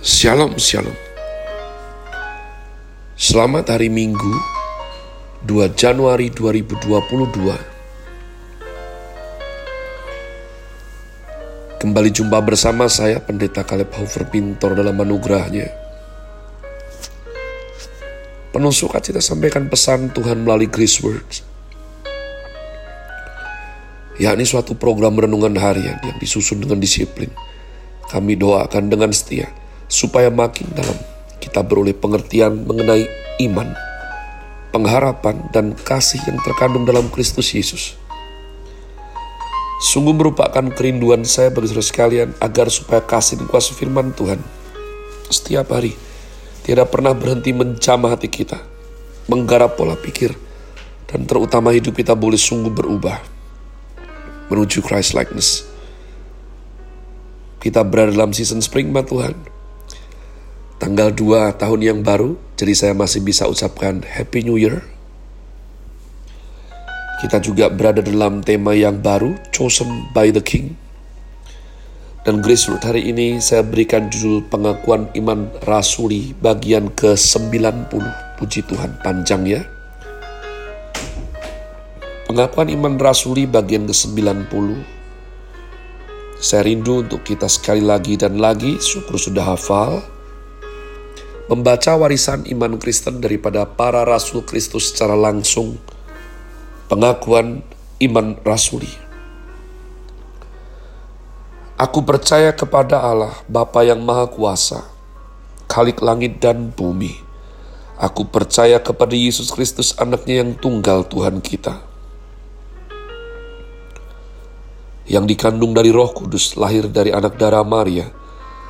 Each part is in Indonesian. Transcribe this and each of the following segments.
Shalom, shalom. Selamat hari Minggu, 2 Januari 2022. Kembali jumpa bersama saya, Pendeta Kaleb Hofer Pintor dalam anugerahnya. Penuh sukacita sampaikan pesan Tuhan melalui Grace Words. Yakni suatu program renungan harian yang disusun dengan disiplin. Kami doakan dengan setia supaya makin dalam kita beroleh pengertian mengenai iman, pengharapan, dan kasih yang terkandung dalam Kristus Yesus. Sungguh merupakan kerinduan saya bagi saudara sekalian agar supaya kasih dan kuasa firman Tuhan setiap hari tidak pernah berhenti menjamah hati kita, menggarap pola pikir, dan terutama hidup kita boleh sungguh berubah menuju Christ likeness. Kita berada dalam season spring, Tuhan tanggal 2 tahun yang baru, jadi saya masih bisa ucapkan Happy New Year. Kita juga berada dalam tema yang baru, Chosen by the King. Dan Grace Root hari ini saya berikan judul pengakuan iman rasuli bagian ke-90. Puji Tuhan, panjang ya. Pengakuan iman rasuli bagian ke-90. Saya rindu untuk kita sekali lagi dan lagi, syukur sudah hafal, membaca warisan iman Kristen daripada para rasul Kristus secara langsung, pengakuan iman rasuli. Aku percaya kepada Allah, Bapa yang Maha Kuasa, Khalik langit dan bumi. Aku percaya kepada Yesus Kristus anaknya yang tunggal Tuhan kita. Yang dikandung dari roh kudus, lahir dari anak darah Maria,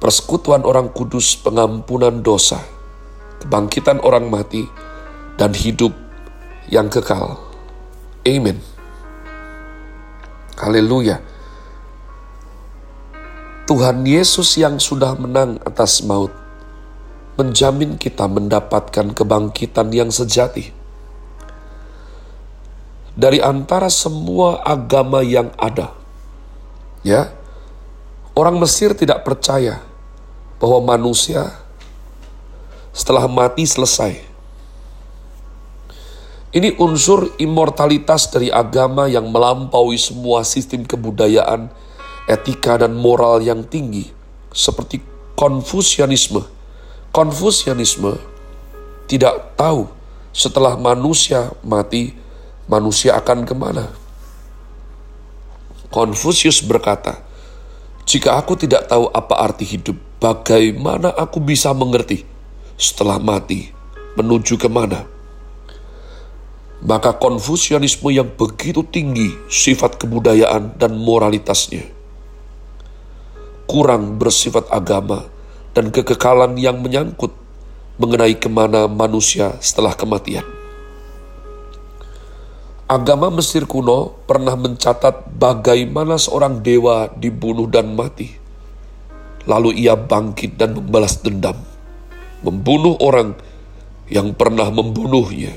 persekutuan orang kudus, pengampunan dosa, kebangkitan orang mati, dan hidup yang kekal. Amin. Haleluya. Tuhan Yesus yang sudah menang atas maut, menjamin kita mendapatkan kebangkitan yang sejati. Dari antara semua agama yang ada, ya, Orang Mesir tidak percaya bahwa manusia setelah mati selesai. Ini unsur immortalitas dari agama yang melampaui semua sistem kebudayaan, etika, dan moral yang tinggi, seperti Konfusianisme. Konfusianisme tidak tahu setelah manusia mati, manusia akan ke mana. Konfusius berkata, jika aku tidak tahu apa arti hidup, bagaimana aku bisa mengerti setelah mati menuju ke mana? Maka konfusianisme yang begitu tinggi sifat kebudayaan dan moralitasnya kurang bersifat agama dan kekekalan yang menyangkut mengenai ke mana manusia setelah kematian. Agama Mesir kuno pernah mencatat bagaimana seorang dewa dibunuh dan mati. Lalu ia bangkit dan membalas dendam, membunuh orang yang pernah membunuhnya.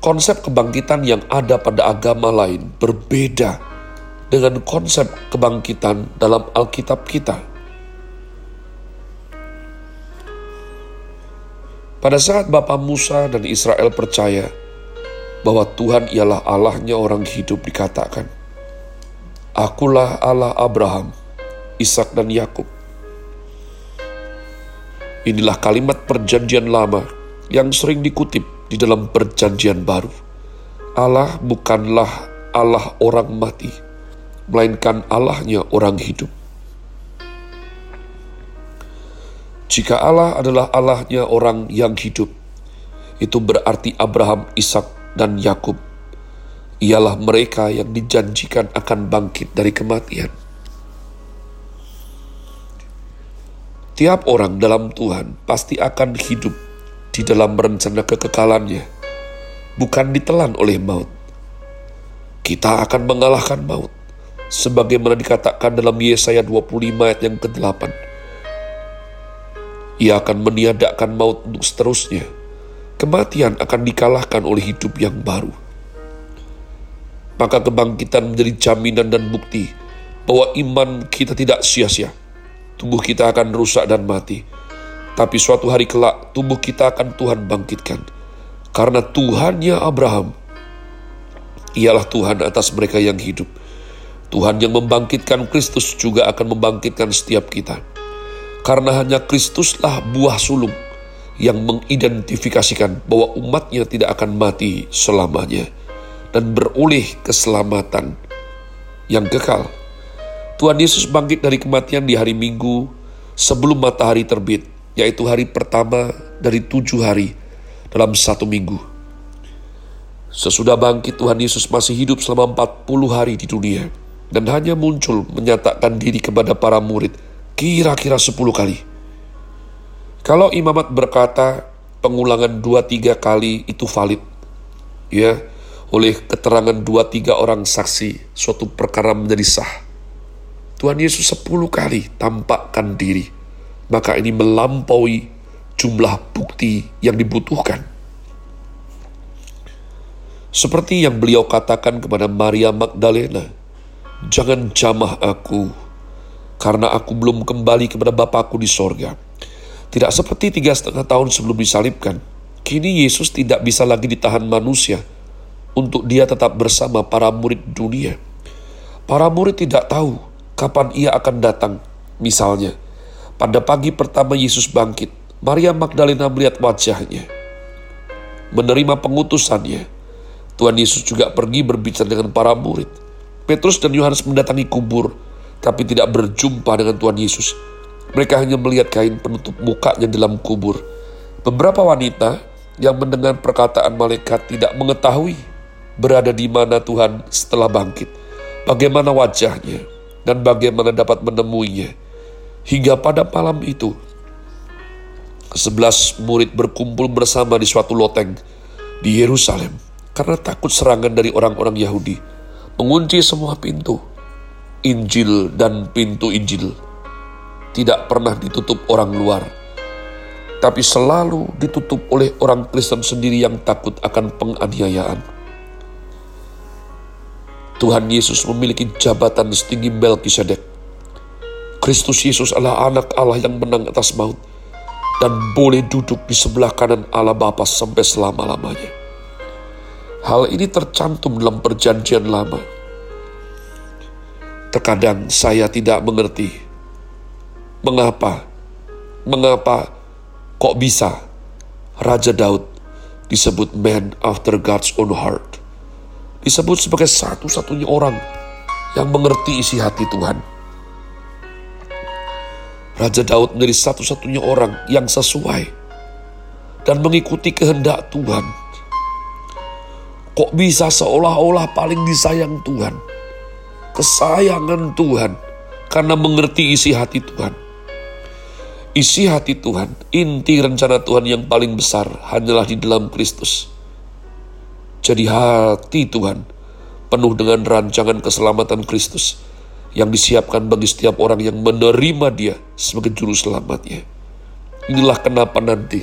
Konsep kebangkitan yang ada pada agama lain berbeda dengan konsep kebangkitan dalam Alkitab kita. Pada saat Bapak Musa dan Israel percaya bahwa Tuhan ialah Allahnya orang hidup dikatakan, Akulah Allah Abraham, Ishak dan Yakub. Inilah kalimat perjanjian lama yang sering dikutip di dalam perjanjian baru. Allah bukanlah Allah orang mati, melainkan Allahnya orang hidup. Jika Allah adalah Allahnya orang yang hidup, itu berarti Abraham, Ishak, dan Yakub ialah mereka yang dijanjikan akan bangkit dari kematian. Setiap orang dalam Tuhan pasti akan hidup di dalam rencana kekekalannya, bukan ditelan oleh maut. Kita akan mengalahkan maut, sebagaimana dikatakan dalam Yesaya 25 ayat yang ke-8. Ia akan meniadakan maut untuk seterusnya. Kematian akan dikalahkan oleh hidup yang baru. Maka kebangkitan menjadi jaminan dan bukti bahwa iman kita tidak sia-sia tubuh kita akan rusak dan mati. Tapi suatu hari kelak tubuh kita akan Tuhan bangkitkan. Karena Tuhannya Abraham, ialah Tuhan atas mereka yang hidup. Tuhan yang membangkitkan Kristus juga akan membangkitkan setiap kita. Karena hanya Kristuslah buah sulung yang mengidentifikasikan bahwa umatnya tidak akan mati selamanya dan beroleh keselamatan yang kekal. Tuhan Yesus bangkit dari kematian di hari Minggu sebelum matahari terbit, yaitu hari pertama dari tujuh hari dalam satu minggu. Sesudah bangkit, Tuhan Yesus masih hidup selama 40 hari di dunia dan hanya muncul menyatakan diri kepada para murid kira-kira 10 kali. Kalau imamat berkata pengulangan dua tiga kali itu valid, ya, oleh keterangan dua tiga orang saksi, suatu perkara menjadi sah Tuhan Yesus sepuluh kali tampakkan diri. Maka ini melampaui jumlah bukti yang dibutuhkan. Seperti yang beliau katakan kepada Maria Magdalena, Jangan jamah aku, karena aku belum kembali kepada Bapakku di sorga. Tidak seperti tiga setengah tahun sebelum disalibkan, kini Yesus tidak bisa lagi ditahan manusia untuk dia tetap bersama para murid dunia. Para murid tidak tahu kapan ia akan datang. Misalnya, pada pagi pertama Yesus bangkit, Maria Magdalena melihat wajahnya. Menerima pengutusannya, Tuhan Yesus juga pergi berbicara dengan para murid. Petrus dan Yohanes mendatangi kubur, tapi tidak berjumpa dengan Tuhan Yesus. Mereka hanya melihat kain penutup mukanya dalam kubur. Beberapa wanita yang mendengar perkataan malaikat tidak mengetahui berada di mana Tuhan setelah bangkit, bagaimana wajahnya, dan bagaimana dapat menemuinya. Hingga pada malam itu, sebelas murid berkumpul bersama di suatu loteng di Yerusalem karena takut serangan dari orang-orang Yahudi. Mengunci semua pintu, Injil dan pintu Injil tidak pernah ditutup orang luar, tapi selalu ditutup oleh orang Kristen sendiri yang takut akan penganiayaan Tuhan Yesus memiliki jabatan setinggi Melkisedek. Kristus Yesus adalah anak Allah yang menang atas maut dan boleh duduk di sebelah kanan Allah Bapa sampai selama-lamanya. Hal ini tercantum dalam perjanjian lama. Terkadang saya tidak mengerti mengapa, mengapa kok bisa Raja Daud disebut man after God's own heart disebut sebagai satu-satunya orang yang mengerti isi hati Tuhan. Raja Daud menjadi satu-satunya orang yang sesuai dan mengikuti kehendak Tuhan. Kok bisa seolah-olah paling disayang Tuhan? Kesayangan Tuhan karena mengerti isi hati Tuhan. Isi hati Tuhan, inti rencana Tuhan yang paling besar hanyalah di dalam Kristus. Jadi hati Tuhan penuh dengan rancangan keselamatan Kristus yang disiapkan bagi setiap orang yang menerima dia sebagai juru selamatnya. Inilah kenapa nanti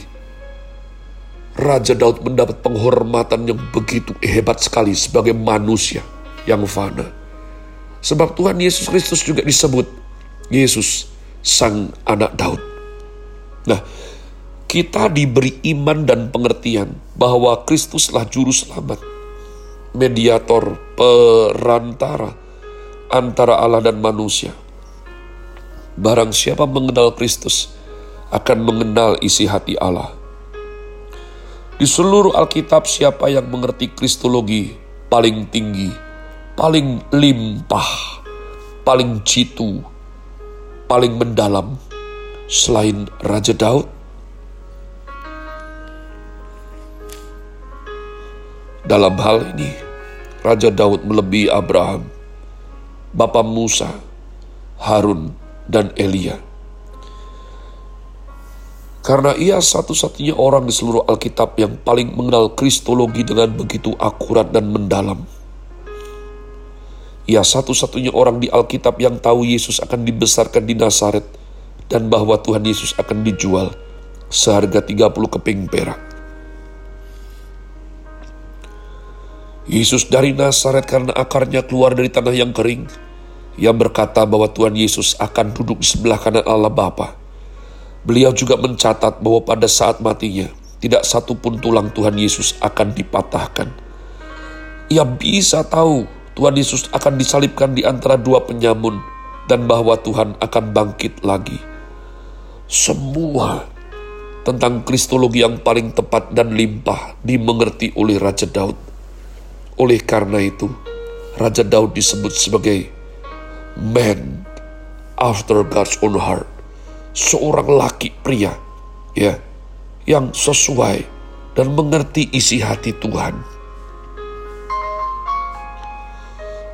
Raja Daud mendapat penghormatan yang begitu hebat sekali sebagai manusia yang fana. Sebab Tuhan Yesus Kristus juga disebut Yesus sang anak Daud. Nah, kita diberi iman dan pengertian bahwa Kristuslah juru selamat, mediator, perantara antara Allah dan manusia. Barang siapa mengenal Kristus akan mengenal isi hati Allah. Di seluruh Alkitab siapa yang mengerti Kristologi paling tinggi, paling limpah, paling jitu, paling mendalam selain Raja Daud? Dalam hal ini, Raja Daud melebihi Abraham, Bapak Musa, Harun, dan Elia. Karena ia satu-satunya orang di seluruh Alkitab yang paling mengenal kristologi dengan begitu akurat dan mendalam. Ia satu-satunya orang di Alkitab yang tahu Yesus akan dibesarkan di Nazaret dan bahwa Tuhan Yesus akan dijual seharga 30 keping perak. Yesus dari Nazaret karena akarnya keluar dari tanah yang kering, yang berkata bahwa Tuhan Yesus akan duduk di sebelah kanan Allah Bapa Beliau juga mencatat bahwa pada saat matinya, tidak satu pun tulang Tuhan Yesus akan dipatahkan. Ia bisa tahu Tuhan Yesus akan disalibkan di antara dua penyamun dan bahwa Tuhan akan bangkit lagi. Semua tentang kristologi yang paling tepat dan limpah dimengerti oleh Raja Daud. Oleh karena itu, Raja Daud disebut sebagai man after God's own heart seorang laki pria ya yang sesuai dan mengerti isi hati Tuhan.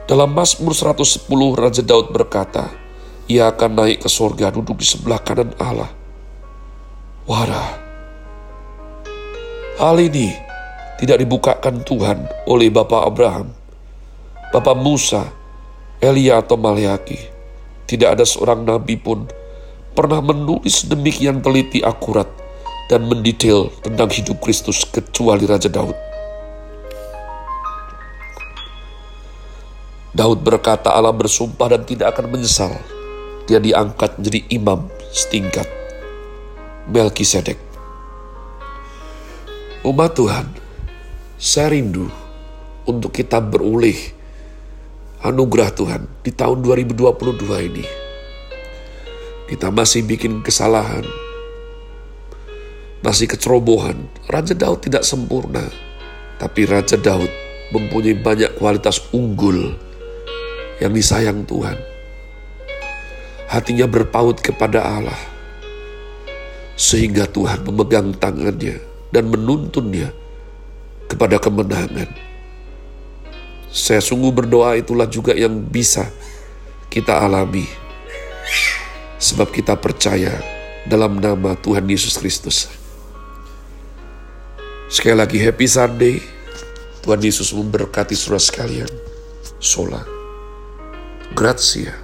Dalam Mazmur 110 Raja Daud berkata, ia akan naik ke sorga duduk di sebelah kanan Allah. Wadah, hal ini tidak dibukakan Tuhan oleh Bapak Abraham, Bapak Musa, Elia atau Maleaki. Tidak ada seorang nabi pun pernah menulis demikian teliti akurat dan mendetail tentang hidup Kristus kecuali Raja Daud. Daud berkata Allah bersumpah dan tidak akan menyesal. Dia diangkat menjadi imam setingkat Melkisedek. Umat Tuhan, saya rindu untuk kita berulih anugerah Tuhan di tahun 2022 ini kita masih bikin kesalahan, masih kecerobohan. Raja Daud tidak sempurna, tapi Raja Daud mempunyai banyak kualitas unggul yang disayang Tuhan. Hatinya berpaut kepada Allah, sehingga Tuhan memegang tangannya dan menuntunnya kepada kemenangan. Saya sungguh berdoa itulah juga yang bisa kita alami sebab kita percaya dalam nama Tuhan Yesus Kristus. Sekali lagi happy Sunday. Tuhan Yesus memberkati saudara sekalian. Sola. Grazie.